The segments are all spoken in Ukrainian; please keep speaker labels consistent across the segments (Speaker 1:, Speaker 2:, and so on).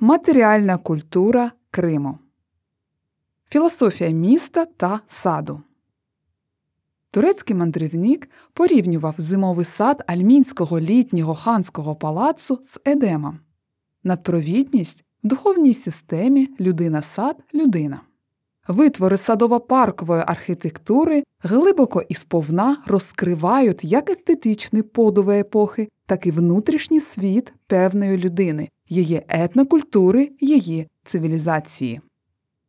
Speaker 1: Матеріальна культура Криму. Філософія міста та саду. Турецький мандрівник порівнював зимовий сад альмінського літнього ханського палацу з Едемом. Надпровідність в духовній системі людина сад людина. Витвори садово-паркової архітектури глибоко і сповна розкривають як естетичні подуви епохи, так і внутрішній світ певної людини, її етнокультури, її цивілізації.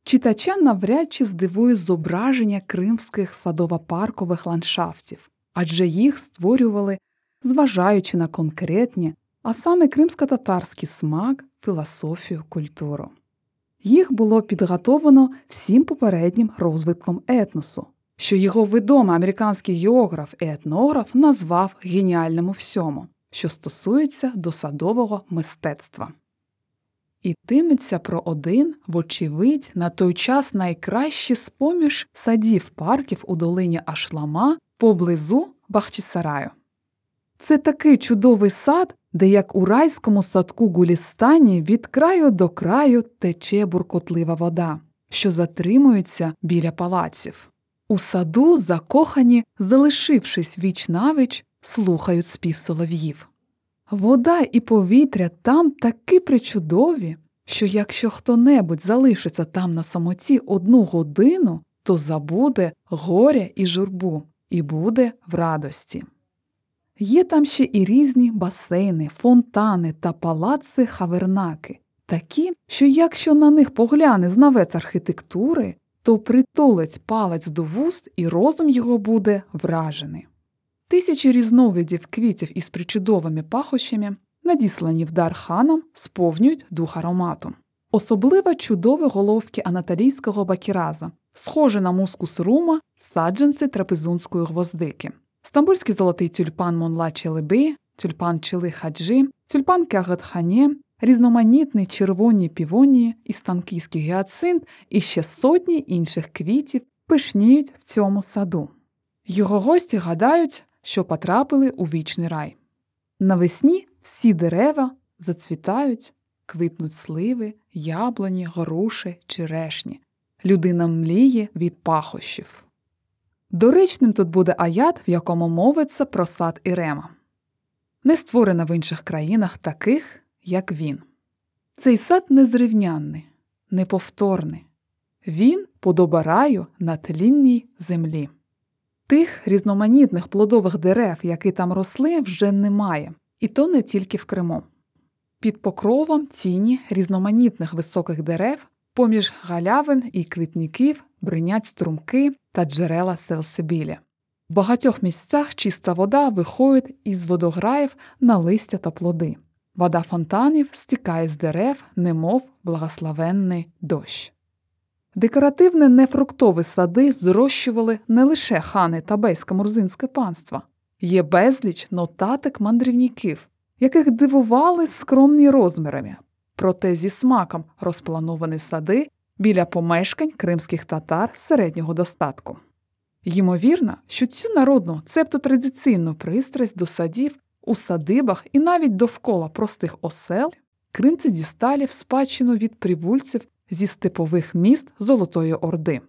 Speaker 1: Читача навряд чи здивує зображення кримських садово-паркових ландшафтів, адже їх створювали, зважаючи на конкретні, а саме кримсько-татарський смак, філософію, культуру. Їх було підготовлено всім попереднім розвитком етносу, що його відомий американський географ і етнограф назвав геніальному всьому, що стосується до садового мистецтва. Ітиметься про один, вочевидь, на той час найкращий споміж садів парків у долині Ашлама поблизу Бахчисараю. Це такий чудовий сад, де як у райському садку Гулістані від краю до краю тече буркотлива вода, що затримується біля палаців. У саду закохані, залишившись віч навіч, слухають спів солов'їв. Вода і повітря там такі причудові, що якщо хто небудь залишиться там на самоті одну годину, то забуде горя і журбу і буде в радості. Є там ще і різні басейни, фонтани та палаци хавернаки, такі, що якщо на них погляне знавець архітектури, то притулить палець до вуст і розум його буде вражений. Тисячі різновидів квітів із причудовими пахощами, надіслані в дар ханам, сповнюють дух аромату. Особливо чудові головки анатолійського бакіраза, схожі на мускус рума, саджанці трапезунської гвоздики. Стамбульський золотий тюльпан Монла Челеби, тюльпан Чили Хаджи, тюльпан Кягатхані, різноманітні червоні півонії, істанкійський гіацинт і ще сотні інших квітів пишніють в цьому саду. Його гості гадають, що потрапили у вічний рай. Навесні всі дерева зацвітають, квитнуть сливи, яблуні, горуші, черешні. Людина мліє від пахощів. Доречним тут буде аят, в якому мовиться про сад Ірема, не створено в інших країнах таких, як він. Цей сад незрівнянний, неповторний, він подоба на тлінній землі. Тих різноманітних плодових дерев, які там росли, вже немає, і то не тільки в Криму. Під покровом тіні різноманітних високих дерев, поміж галявин і квітників бринять струмки та джерела Селсибілі. В багатьох місцях чиста вода виходить із водограїв на листя та плоди. Вода фонтанів стікає з дерев, немов благословенний дощ. Декоративне нефруктові сади зрощували не лише хани та бейсько-мурзинське панство, є безліч нотатик мандрівників, яких дивували скромні розмірами, проте зі смаком розплановані сади біля помешкань кримських татар середнього достатку. Ймовірно, що цю народну, цебто традиційну пристрасть до садів у садибах і навіть довкола простих осел кримці дісталі в спадщину від прибульців зі степових міст Золотої Орди.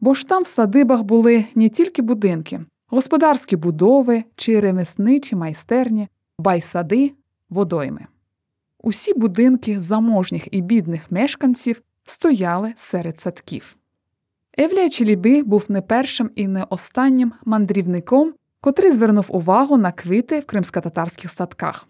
Speaker 1: Бо ж там в садибах були не тільки будинки, господарські будови чи ремесничі майстерні, байсади, водойми. Усі будинки заможніх і бідних мешканців стояли серед садків. Евлія Челіби був не першим і не останнім мандрівником, котрий звернув увагу на квіти в кримсько-татарських садках.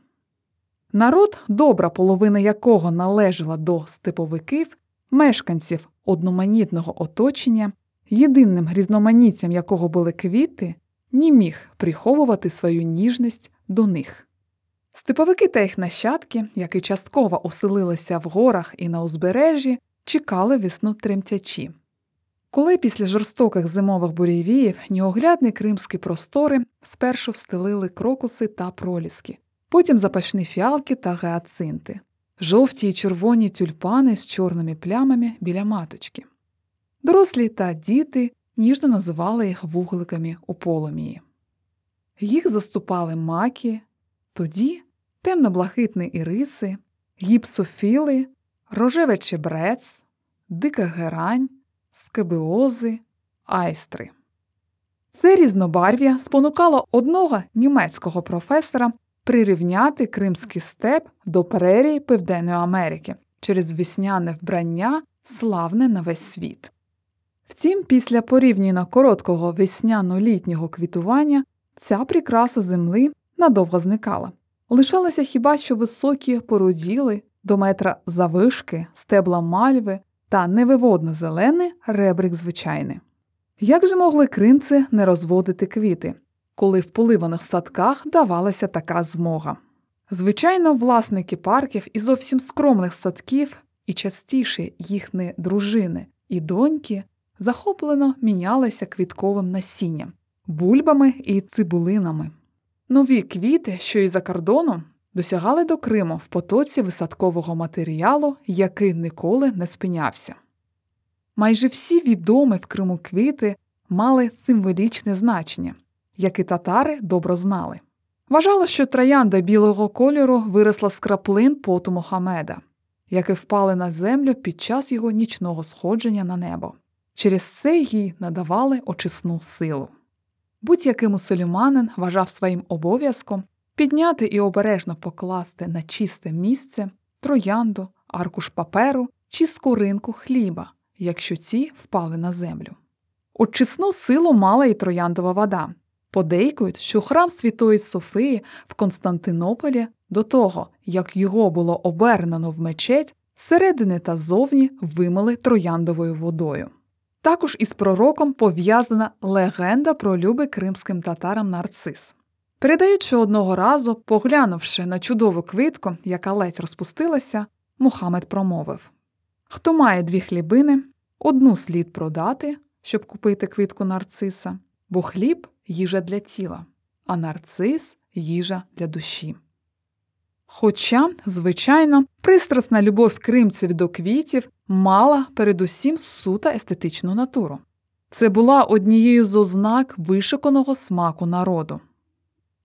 Speaker 1: Народ, добра половина якого належала до степовиків, мешканців одноманітного оточення, єдиним різноманіттям якого були квіти, не міг приховувати свою ніжність до них. Степовики та їх нащадки, які частково оселилися в горах і на узбережжі, чекали весну тремтячі. Коли після жорстоких зимових бурєвіїв неоглядні кримські простори спершу встелили крокуси та проліски, потім запашні фіалки та геацинти, жовті й червоні тюльпани з чорними плямами біля маточки. Дорослі та діти ніжно називали їх вугликами у полумії. Їх заступали маки, тоді темно-блакитні іриси, гіпсофіли, рожевий чебрець, дика герань, скебіози, айстри. Це різнобарв'я спонукало одного німецького професора прирівняти Кримський степ до прерії Південної Америки через весняне вбрання, славне на весь світ. Втім, після порівняно короткого весняно-літнього квітування ця прикраса земли надовго зникала. Лишалися хіба що високі поруділи до метра завишки, стебла мальви та невиводно зелений ребрик звичайний. Як же могли кримці не розводити квіти, коли в поливаних садках давалася така змога? Звичайно, власники парків і зовсім скромних садків, і частіше їхні дружини і доньки захоплено мінялися квітковим насінням, бульбами і цибулинами. Нові квіти, що із за кордону, досягали до Криму в потоці висадкового матеріалу, який ніколи не спинявся. Майже всі відомі в Криму квіти мали символічне значення, яке татари добре знали. Вважало, що троянда білого кольору виросла з краплин поту Мохамеда, які впали на землю під час його нічного сходження на небо. Через це їй надавали очисну силу. Будь-який мусульманин вважав своїм обов'язком підняти і обережно покласти на чисте місце троянду, аркуш паперу чи скоринку хліба, якщо ці впали на землю. Очисну силу мала і трояндова вода. Подейкують, що храм Святої Софії в Константинополі до того, як його було обернено в мечеть, зсередини та зовні вимили трояндовою водою. Також із пророком пов'язана легенда про люби кримським татарам нарцис. Передають, що одного разу, поглянувши на чудову квитку, яка ледь розпустилася, Мухаммед промовив Хто має дві хлібини, одну слід продати, щоб купити квітку нарциса, бо хліб їжа для тіла, а нарцис їжа для душі. Хоча, звичайно, пристрасна любов кримців до квітів мала передусім суто естетичну натуру. Це була однією з ознак вишиканого смаку народу.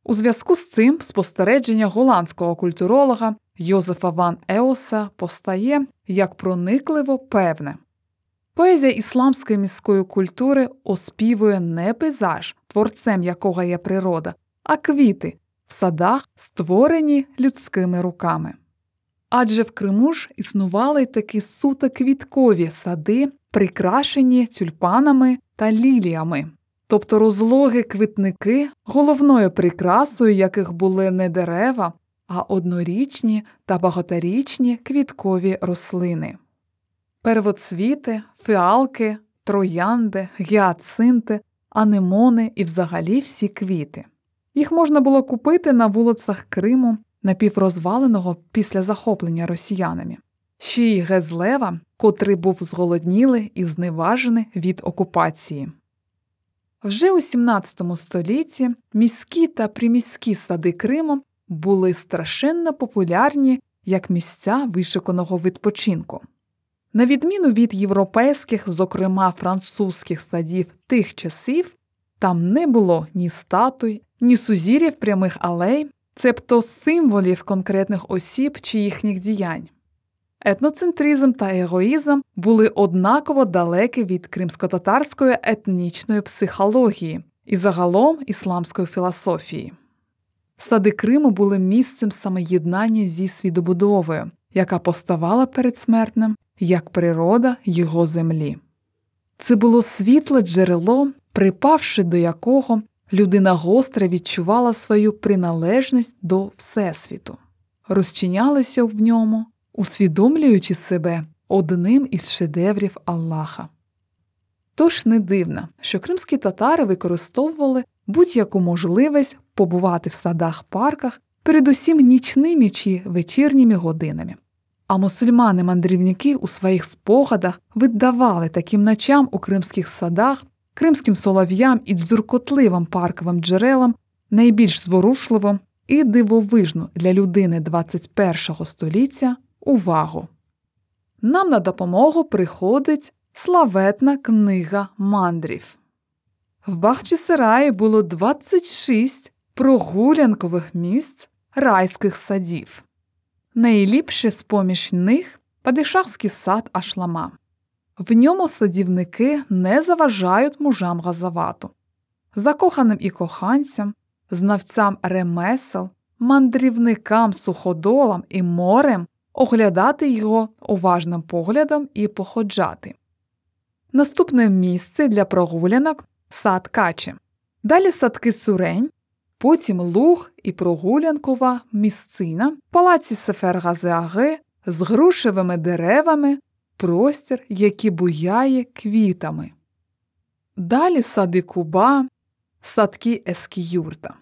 Speaker 1: У зв'язку з цим спостереження голландського культуролога Йозефа Ван Еоса постає як проникливо певне. Поезія ісламської міської культури оспівує не пейзаж, творцем якого є природа, а квіти в садах, створені людськими руками. Адже в Криму ж існували й такі суто квіткові сади, прикрашені тюльпанами та ліліями, тобто розлоги квітники, головною прикрасою яких були не дерева, а однорічні та багаторічні квіткові рослини. Первоцвіти, фіалки, троянди, гіацинти, анемони і взагалі всі квіти. Їх можна було купити на вулицях Криму, напіврозваленого після захоплення росіянами, ще й Гезлева, котрий був зголоднілий і зневажений від окупації. Вже у XVII столітті міські та приміські сади Криму були страшенно популярні як місця вишиканого відпочинку. На відміну від європейських, зокрема французьких садів тих часів, там не було ні статуй, ні сузір'їв прямих алей, цебто символів конкретних осіб чи їхніх діянь. Етноцентризм та егоїзм були однаково далекі від кримсько-татарської етнічної психології і загалом ісламської філософії. Сади Криму були місцем самоєднання зі свідобудовою, яка поставала перед смертним як природа його землі. Це було світле джерело, припавши до якого людина гостро відчувала свою приналежність до Всесвіту, розчинялася в ньому, усвідомлюючи себе одним із шедеврів Аллаха. Тож не дивно, що кримські татари використовували будь-яку можливість побувати в садах парках, передусім нічними чи вечірніми годинами. А мусульмани-мандрівники у своїх спогадах видавали таким ночам у кримських садах, кримським солов'ям і дзюркотливим парковим джерелам найбільш зворушливу і дивовижну для людини 21 століття увагу. Нам на допомогу приходить славетна книга мандрів. В Бахчисараї було 26 прогулянкових місць райських садів. Найліпше з поміж них Падишахський сад Ашлама. В ньому садівники не заважають мужам газавату, закоханим і коханцям, знавцям ремесел, мандрівникам, суходолам і морем оглядати його уважним поглядом і походжати. Наступне місце для прогулянок сад Качі. Далі садки Сурень, потім луг і прогулянкова місцина, палаці Сефергазеаги з грушевими деревами, простір, який буяє квітами. Далі сади Куба, садки Ескіюрта.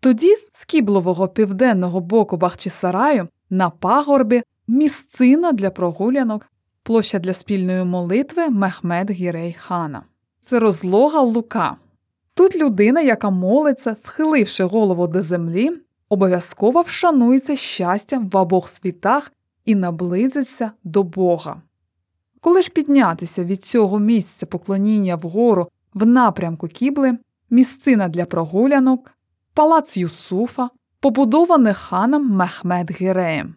Speaker 1: Тоді з кіблового південного боку Бахчисараю на пагорбі місцина для прогулянок, площа для спільної молитви Мехмед Гірей Хана. Це розлога лука. Тут людина, яка молиться, схиливши голову до землі, обов'язково вшанується щастям в обох світах і наблизиться до Бога. Коли ж піднятися від цього місця поклоніння вгору в напрямку кібли, місцина для прогулянок, палац Юсуфа, побудований ханом Мехмед Гіреєм.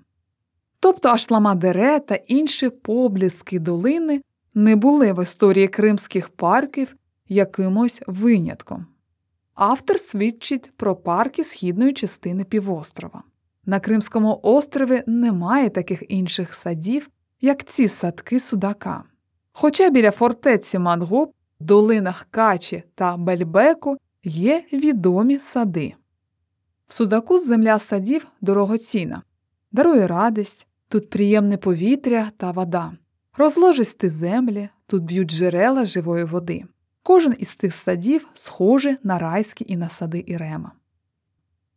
Speaker 1: Тобто Ашламадере та інші поблизькі долини не були в історії кримських парків якимось винятком. Автор свідчить про парки східної частини півострова. На Кримському острові немає таких інших садів, як ці садки Судака. Хоча біля фортеці Мангуб, долинах Качі та Бельбеку є відомі сади. В Судаку земля садів дорогоцінна, дарує радість, тут приємне повітря та вода, розложисті землі, тут б'ють джерела живої води. Кожен із цих садів схожий на райські і на сади Ірема.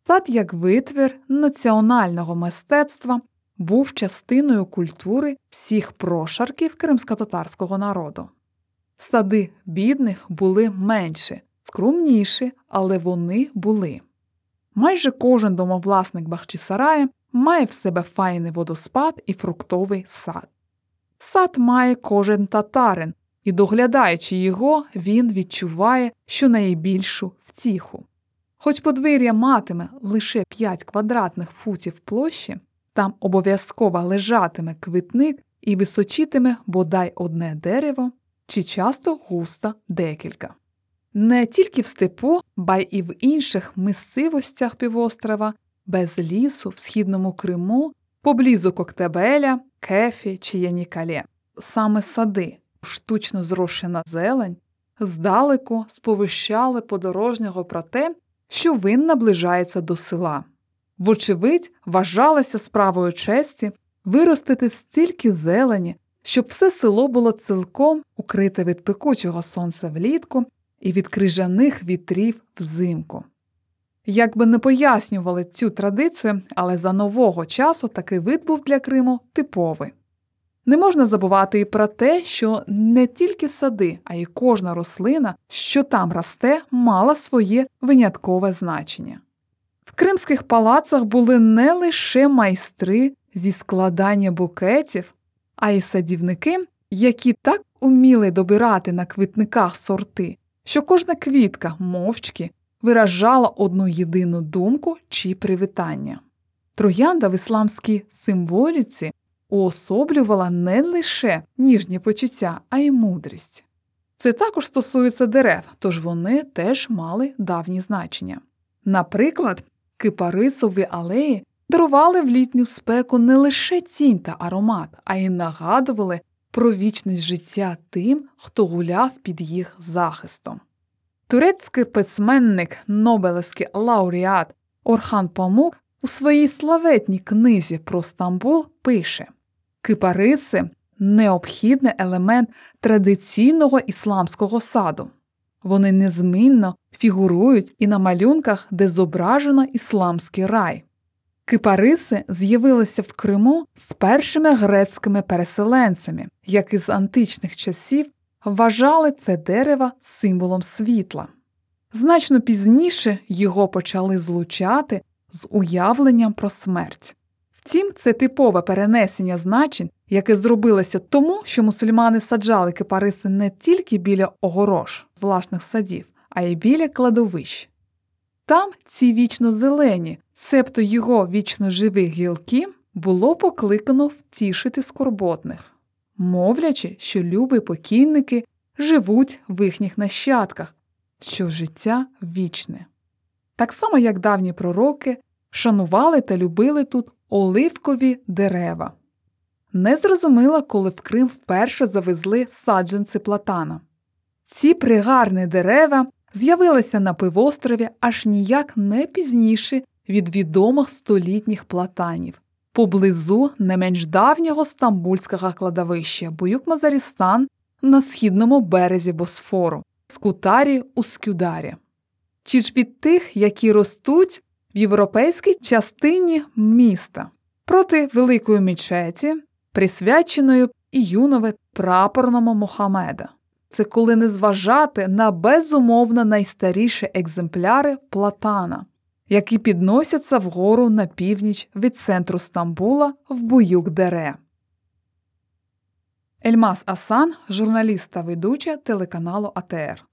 Speaker 1: Сад як витвір національного мистецтва був частиною культури всіх прошарків кримськотатарського народу. Сади бідних були менші, скромніші, але вони були. Майже кожен домовласник Бахчисарая має в себе файний водоспад і фруктовий сад. Сад має кожен татарин, і, доглядаючи його, він відчуває щонайбільшу втіху. Хоч подвір'я матиме лише 5 квадратних футів площі, там обов'язково лежатиме квитник і височитиме бодай одне дерево, чи часто густа декілька. Не тільки в степу, ба й в інших мисцивостях півострова, без лісу в східному Криму, поблизу Коктебеля, Кефі чи Янікале. Саме сади, штучно зрошена зелень, здалеку сповищали подорожнього про те, що він наближається до села. Вочевидь, вважалося справою честі виростити стільки зелені, щоб все село було цілком укрите від пекучого сонця влітку і від крижаних вітрів взимку. Як би не пояснювали цю традицію, але за нового часу такий вид був для Криму типовий. Не можна забувати і про те, що не тільки сади, а й кожна рослина, що там росте, мала своє виняткове значення. В кримських палацах були не лише майстри зі складання букетів, а й садівники, які так уміли добирати на квітниках сорти, що кожна квітка мовчки виражала одну єдину думку чи привітання. Троянда в ісламській символіці уособлювала не лише ніжні почуття, а й мудрість. Це також стосується дерев, тож вони теж мали давні значення. Наприклад, кипарисові алеї дарували в літню спеку не лише тінь та аромат, а й нагадували про вічність життя тим, хто гуляв під їх захистом. Турецький письменник, Нобелевський лауреат Орхан Памук у своїй славетній книзі про Стамбул пише Кипариси необхідний елемент традиційного ісламського саду. Вони незмінно фігурують і на малюнках, де зображено ісламський рай. Кипариси з'явилися в Криму з першими грецькими переселенцями, які з античних часів вважали це дерево символом світла. Значно пізніше його почали злучати з уявленням про смерть. Втім, це типове перенесення значень, яке зробилося тому, що мусульмани саджали кипариси не тільки біля огорош власних садів, а й біля кладовищ. Там ці вічно зелені, цебто його вічно живі гілки було покликано втішити скорботних, мовлячи, що люби покійники живуть в їхніх нащадках, що життя вічне. Так само, як давні пророки шанували та любили тут оливкові дерева. Не зрозуміла, коли в Крим вперше завезли саджанці платана. Ці пригарні дерева з'явилися на пивострові аж ніяк не пізніше від відомих столітніх платанів, поблизу не менш давнього стамбульського кладовища Буюк-Мазарістан на східному березі Босфору, Скутарі у Скюдарі. Чи ж від тих, які ростуть в європейській частині міста проти великої мечеті, присвяченої Іюнове прапорному Мохамеда. Це коли не зважати на безумовно найстаріші екземпляри платана, які підносяться вгору на північ від центру Стамбула в Буюк-Дере. Ельмас Асан, журналіст та ведуча телеканалу АТР.